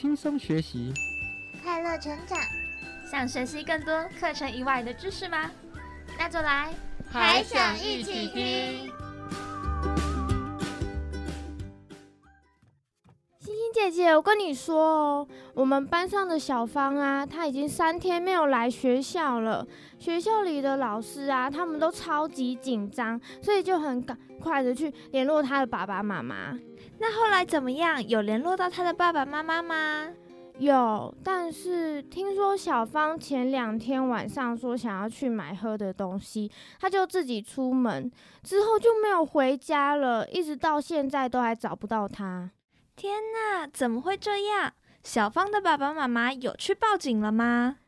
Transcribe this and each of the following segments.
轻松学习，快乐成长。想学习更多课程以外的知识吗？那就来还想一起听。星星姐姐，我跟你说哦，我们班上的小芳啊，她已经三天没有来学校了。学校里的老师啊，他们都超级紧张，所以就很赶快的去联络她的爸爸妈妈。那后来怎么样？有联络到他的爸爸妈妈吗？有，但是听说小芳前两天晚上说想要去买喝的东西，她就自己出门，之后就没有回家了，一直到现在都还找不到她。天哪，怎么会这样？小芳的爸爸妈妈有去报警了吗？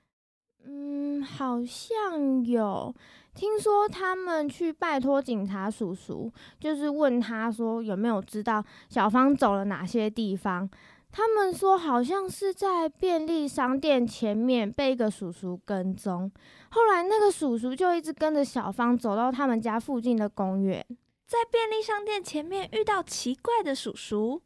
嗯，好像有，听说他们去拜托警察叔叔，就是问他说有没有知道小芳走了哪些地方。他们说好像是在便利商店前面被一个叔叔跟踪，后来那个叔叔就一直跟着小芳走到他们家附近的公园，在便利商店前面遇到奇怪的叔叔。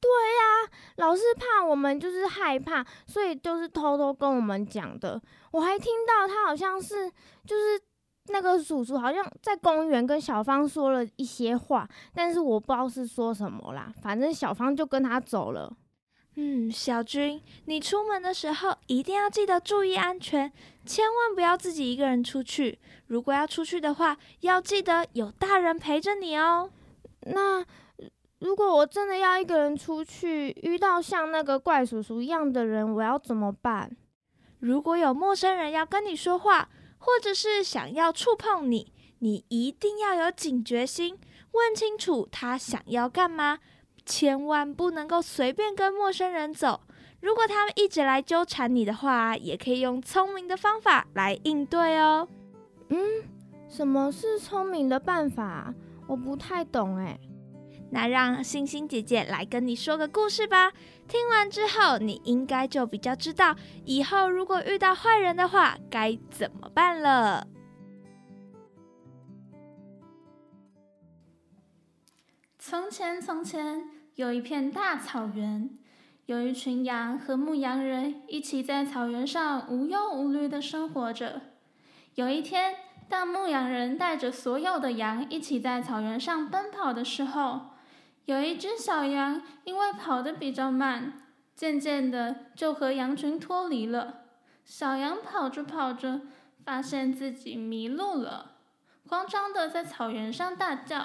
对呀，老是怕我们就是害怕，所以就是偷偷跟我们讲的。我还听到他好像是就是那个叔叔好像在公园跟小芳说了一些话，但是我不知道是说什么啦。反正小芳就跟他走了。嗯，小军，你出门的时候一定要记得注意安全，千万不要自己一个人出去。如果要出去的话，要记得有大人陪着你哦。那如果我真的要一个人出去，遇到像那个怪叔叔一样的人，我要怎么办？如果有陌生人要跟你说话，或者是想要触碰你，你一定要有警觉心，问清楚他想要干嘛。千万不能够随便跟陌生人走。如果他们一直来纠缠你的话，也可以用聪明的方法来应对哦。嗯，什么是聪明的办法？我不太懂哎。那让星星姐姐来跟你说个故事吧。听完之后，你应该就比较知道以后如果遇到坏人的话该怎么办了。从前，从前有一片大草原，有一群羊和牧羊人一起在草原上无忧无虑的生活着。有一天，当牧羊人带着所有的羊一起在草原上奔跑的时候，有一只小羊因为跑得比较慢，渐渐的就和羊群脱离了。小羊跑着跑着，发现自己迷路了，慌张的在草原上大叫。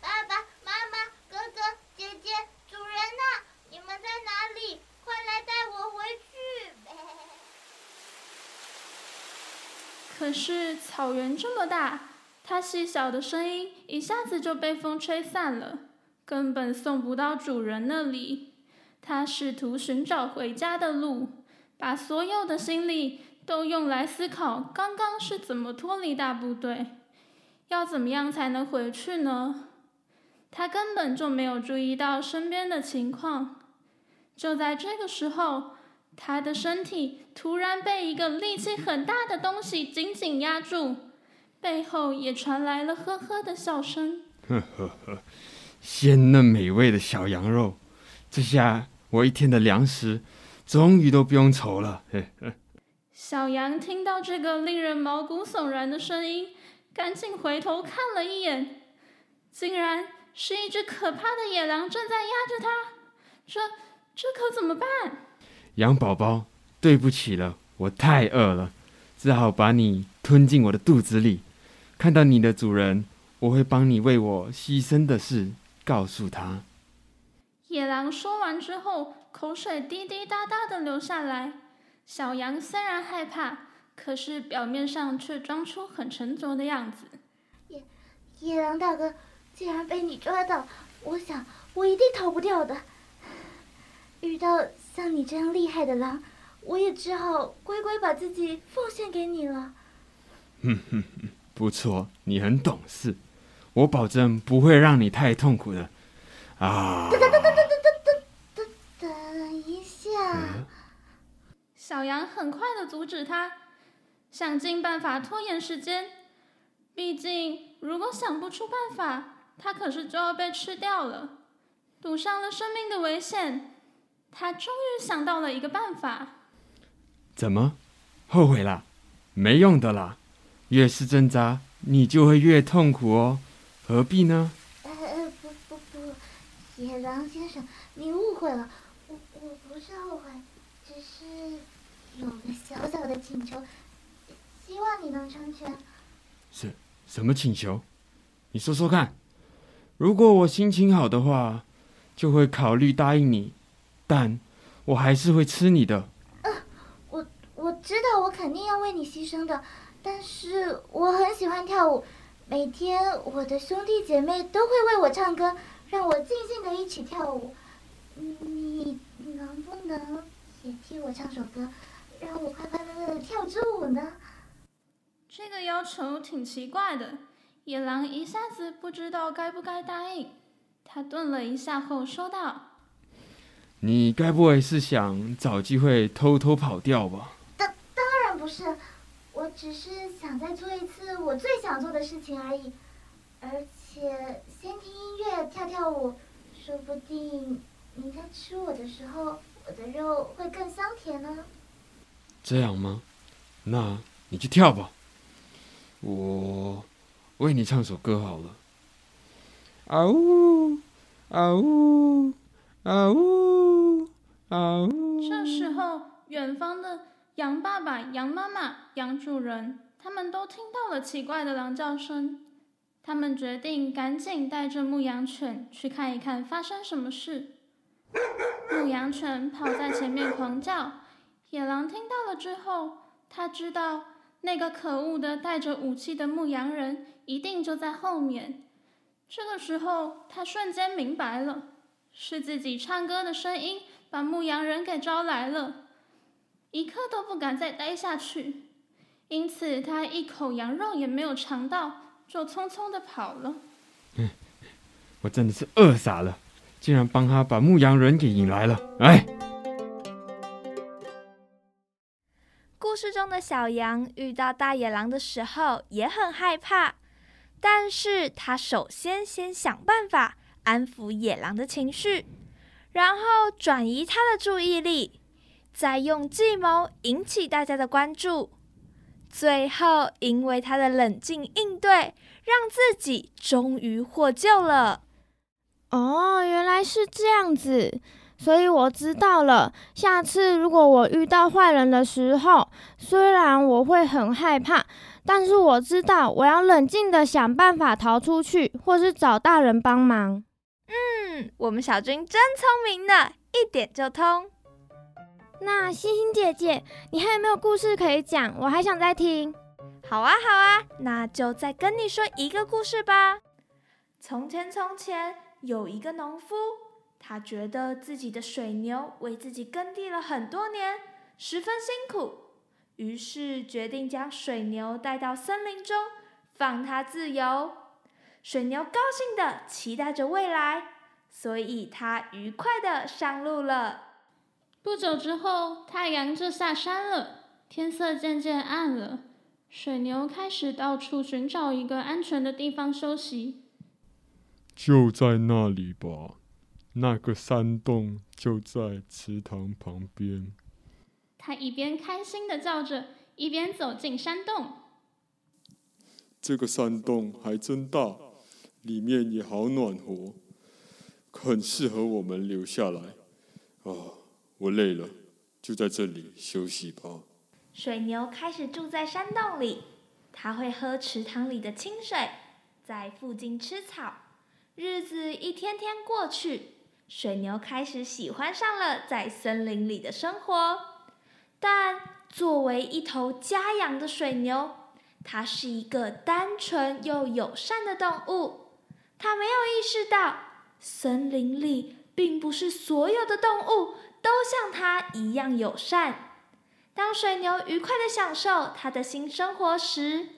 爸爸妈妈、哥哥姐姐、主人呢？你们在哪里？快来带我回去！可是草原这么大，它细小的声音一下子就被风吹散了，根本送不到主人那里。它试图寻找回家的路，把所有的心力都用来思考刚刚是怎么脱离大部队。要怎么样才能回去呢？他根本就没有注意到身边的情况。就在这个时候，他的身体突然被一个力气很大的东西紧紧压住，背后也传来了呵呵的笑声。呵呵呵，鲜嫩美味的小羊肉，这下我一天的粮食终于都不用愁了。呵呵。小羊听到这个令人毛骨悚然的声音。赶紧回头看了一眼，竟然是一只可怕的野狼正在压着它。这这可怎么办？羊宝宝，对不起了，我太饿了，只好把你吞进我的肚子里。看到你的主人，我会帮你为我牺牲的事告诉他。野狼说完之后，口水滴滴答答的流下来。小羊虽然害怕。可是表面上却装出很沉着的样子。野野狼大哥，既然被你抓到，我想我一定逃不掉的。遇到像你这样厉害的狼，我也只好乖乖把自己奉献给你了。哼哼哼，不错，你很懂事，我保证不会让你太痛苦的。啊！等一下！小羊很快的阻止他。想尽办法拖延时间，毕竟如果想不出办法，它可是就要被吃掉了，赌上了生命的危险。他终于想到了一个办法。怎么？后悔啦？没用的啦！越是挣扎，你就会越痛苦哦。何必呢？呃，不不不，野狼先生，你误会了。我我不是后悔，只是有个小小的请求，希望你能成全。什什么请求？你说说看。如果我心情好的话，就会考虑答应你，但我还是会吃你的。我我知道我肯定要为你牺牲的，但是我很喜欢跳舞，每天我的兄弟姐妹都会为我唱歌，让我尽兴的一起跳舞。你能不能也替我唱首歌，让我快快乐乐的跳支舞呢？这个要求挺奇怪的。野狼一下子不知道该不该答应，他顿了一下后说道：“你该不会是想找机会偷偷跑掉吧？”“当当然不是，我只是想再做一次我最想做的事情而已。而且先听音乐跳跳舞，说不定你在吃我的时候，我的肉会更香甜呢。”“这样吗？那你去跳吧，我。”为你唱首歌好了。啊呜啊呜啊呜啊呜！这时候，远方的羊爸爸、羊妈妈、羊主人，他们都听到了奇怪的狼叫声。他们决定赶紧带着牧羊犬去看一看发生什么事。牧羊犬跑在前面狂叫，野狼听到了之后，他知道那个可恶的带着武器的牧羊人。一定就在后面。这个时候，他瞬间明白了，是自己唱歌的声音把牧羊人给招来了，一刻都不敢再待下去。因此，他一口羊肉也没有尝到，就匆匆的跑了。嗯，我真的是饿傻了，竟然帮他把牧羊人给引来了。哎，故事中的小羊遇到大野狼的时候也很害怕。但是他首先先想办法安抚野狼的情绪，然后转移他的注意力，再用计谋引起大家的关注，最后因为他的冷静应对，让自己终于获救了。哦，原来是这样子，所以我知道了。下次如果我遇到坏人的时候，虽然我会很害怕。但是我知道，我要冷静的想办法逃出去，或是找大人帮忙。嗯，我们小军真聪明呢，一点就通。那星星姐姐，你还有没有故事可以讲？我还想再听。好啊，好啊，那就再跟你说一个故事吧。从前，从前有一个农夫，他觉得自己的水牛为自己耕地了很多年，十分辛苦。于是决定将水牛带到森林中，放它自由。水牛高兴的期待着未来，所以它愉快的上路了。不久之后，太阳就下山了，天色渐渐暗了。水牛开始到处寻找一个安全的地方休息。就在那里吧，那个山洞就在池塘旁边。他一边开心的叫着，一边走进山洞。这个山洞还真大，里面也好暖和，很适合我们留下来。啊，我累了，就在这里休息吧。水牛开始住在山洞里，它会喝池塘里的清水，在附近吃草。日子一天天过去，水牛开始喜欢上了在森林里的生活。但作为一头家养的水牛，它是一个单纯又友善的动物。它没有意识到，森林里并不是所有的动物都像他一样友善。当水牛愉快的享受它的新生活时，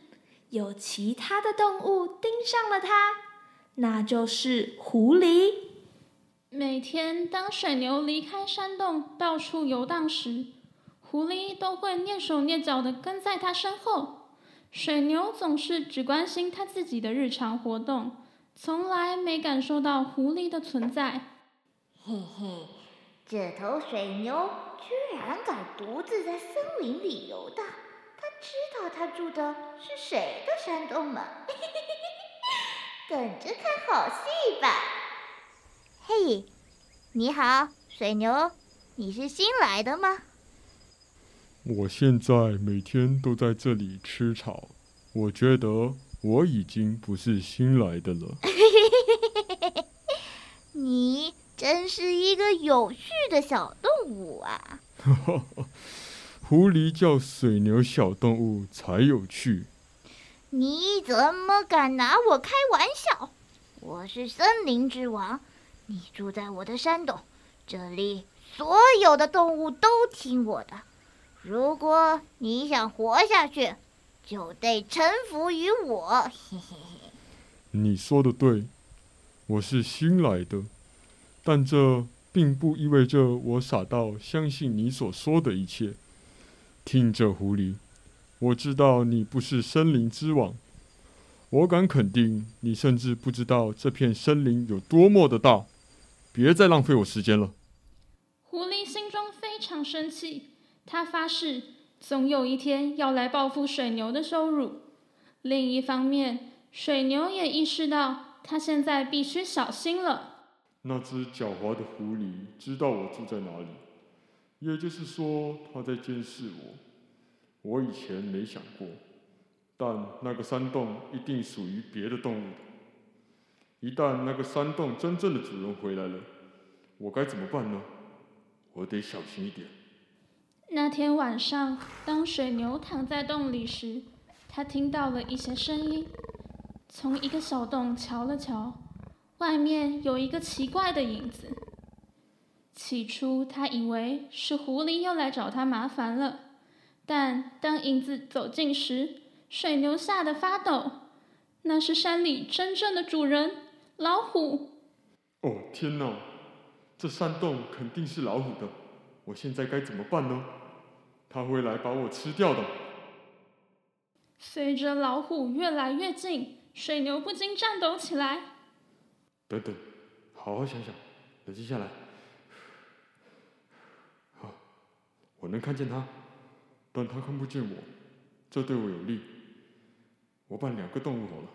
有其他的动物盯上了它，那就是狐狸。每天，当水牛离开山洞到处游荡时，狐狸都会蹑手蹑脚的跟在它身后，水牛总是只关心它自己的日常活动，从来没感受到狐狸的存在。嘿嘿，这头水牛居然敢独自在森林里游荡，它知道它住的是谁的山洞吗？等着看好戏吧！嘿，你好，水牛，你是新来的吗？我现在每天都在这里吃草，我觉得我已经不是新来的了。你真是一个有趣的小动物啊！狐狸叫水牛小动物才有趣。你怎么敢拿我开玩笑？我是森林之王，你住在我的山洞，这里所有的动物都听我的。如果你想活下去，就得臣服于我。嘿嘿嘿。你说的对，我是新来的，但这并不意味着我傻到相信你所说的一切。听着，狐狸，我知道你不是森林之王，我敢肯定，你甚至不知道这片森林有多么的大。别再浪费我时间了。狐狸心中非常生气。他发誓，总有一天要来报复水牛的羞辱。另一方面，水牛也意识到，他现在必须小心了。那只狡猾的狐狸知道我住在哪里，也就是说，它在监视我。我以前没想过，但那个山洞一定属于别的动物的。一旦那个山洞真正的主人回来了，我该怎么办呢？我得小心一点。那天晚上，当水牛躺在洞里时，他听到了一些声音。从一个小洞瞧了瞧，外面有一个奇怪的影子。起初，他以为是狐狸又来找他麻烦了，但当影子走近时，水牛吓得发抖。那是山里真正的主人——老虎。哦，天哪！这山洞肯定是老虎的。我现在该怎么办呢？他会来把我吃掉的。随着老虎越来越近，水牛不禁颤抖起来。等等，好好想想，冷静下来。好，我能看见他，但他看不见我，这对我有利。我扮两个动物好了。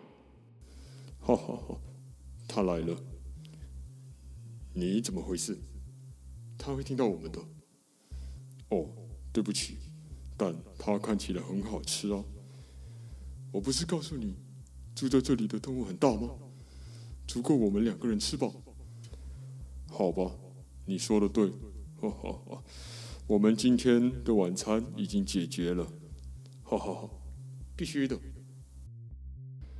好好好，他来了。你怎么回事？他会听到我们的。哦。对不起，但他看起来很好吃啊！我不是告诉你，住在这里的动物很大吗？足够我们两个人吃饱。好吧，你说的对，哈哈哈！我们今天的晚餐已经解决了，哈哈哈！必须的。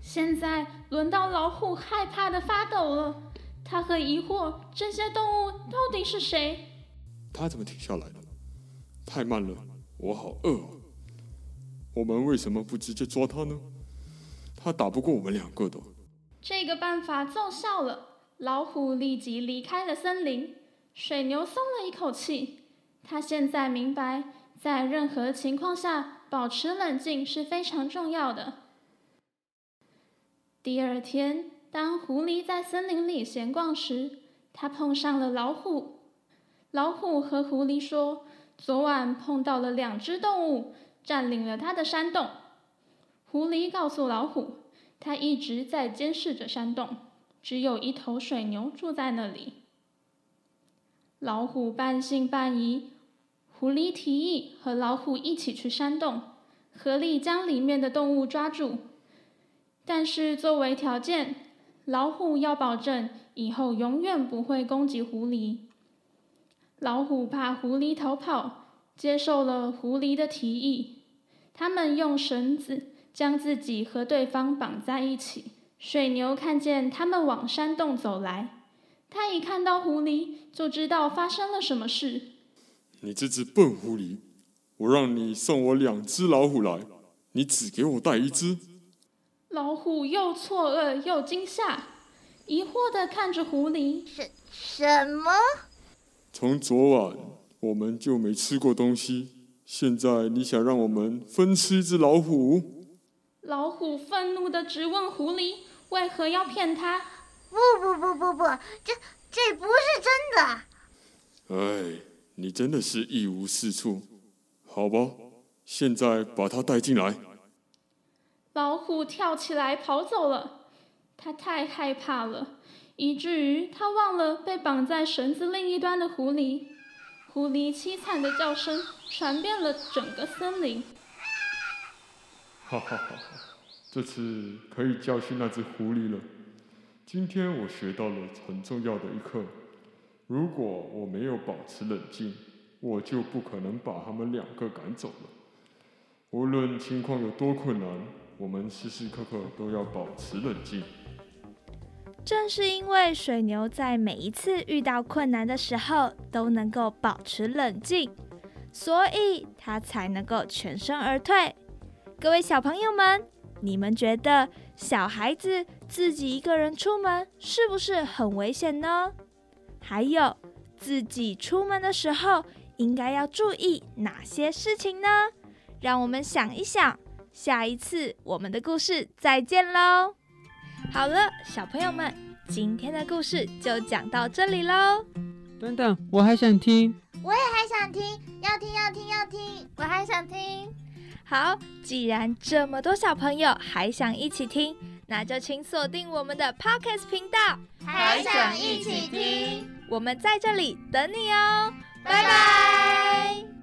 现在轮到老虎害怕的发抖了，他很疑惑这些动物到底是谁？他怎么停下来了？太慢了，我好饿。我们为什么不直接抓他呢？他打不过我们两个的。这个办法奏效了，老虎立即离开了森林。水牛松了一口气，他现在明白，在任何情况下保持冷静是非常重要的。第二天，当狐狸在森林里闲逛时，他碰上了老虎。老虎和狐狸说。昨晚碰到了两只动物，占领了他的山洞。狐狸告诉老虎，他一直在监视着山洞，只有一头水牛住在那里。老虎半信半疑，狐狸提议和老虎一起去山洞，合力将里面的动物抓住。但是作为条件，老虎要保证以后永远不会攻击狐狸。老虎怕狐狸逃跑，接受了狐狸的提议。他们用绳子将自己和对方绑在一起。水牛看见他们往山洞走来，他一看到狐狸就知道发生了什么事。你这只笨狐狸，我让你送我两只老虎来，你只给我带一只。老虎又错愕又惊吓，疑惑的看着狐狸：“什什么？”从昨晚我们就没吃过东西，现在你想让我们分吃一只老虎？老虎愤怒的直问狐狸：“为何要骗他？”不不不不不，这这不是真的。哎，你真的是一无是处。好吧，现在把他带进来。老虎跳起来跑走了，他太害怕了，以至于他忘了被绑在绳子另一端的狐狸。狐狸凄惨的叫声传遍了整个森林。哈哈哈！这次可以教训那只狐狸了。今天我学到了很重要的一课：如果我没有保持冷静，我就不可能把他们两个赶走了。无论情况有多困难，我们时时刻刻都要保持冷静。正是因为水牛在每一次遇到困难的时候都能够保持冷静，所以它才能够全身而退。各位小朋友们，你们觉得小孩子自己一个人出门是不是很危险呢？还有，自己出门的时候应该要注意哪些事情呢？让我们想一想，下一次我们的故事再见喽！好了，小朋友们，今天的故事就讲到这里喽。等等，我还想听。我也还想听，要听要听要听，我还想听。好，既然这么多小朋友还想一起听，那就请锁定我们的 Podcast 频道，还想一起听。我们在这里等你哦，拜拜。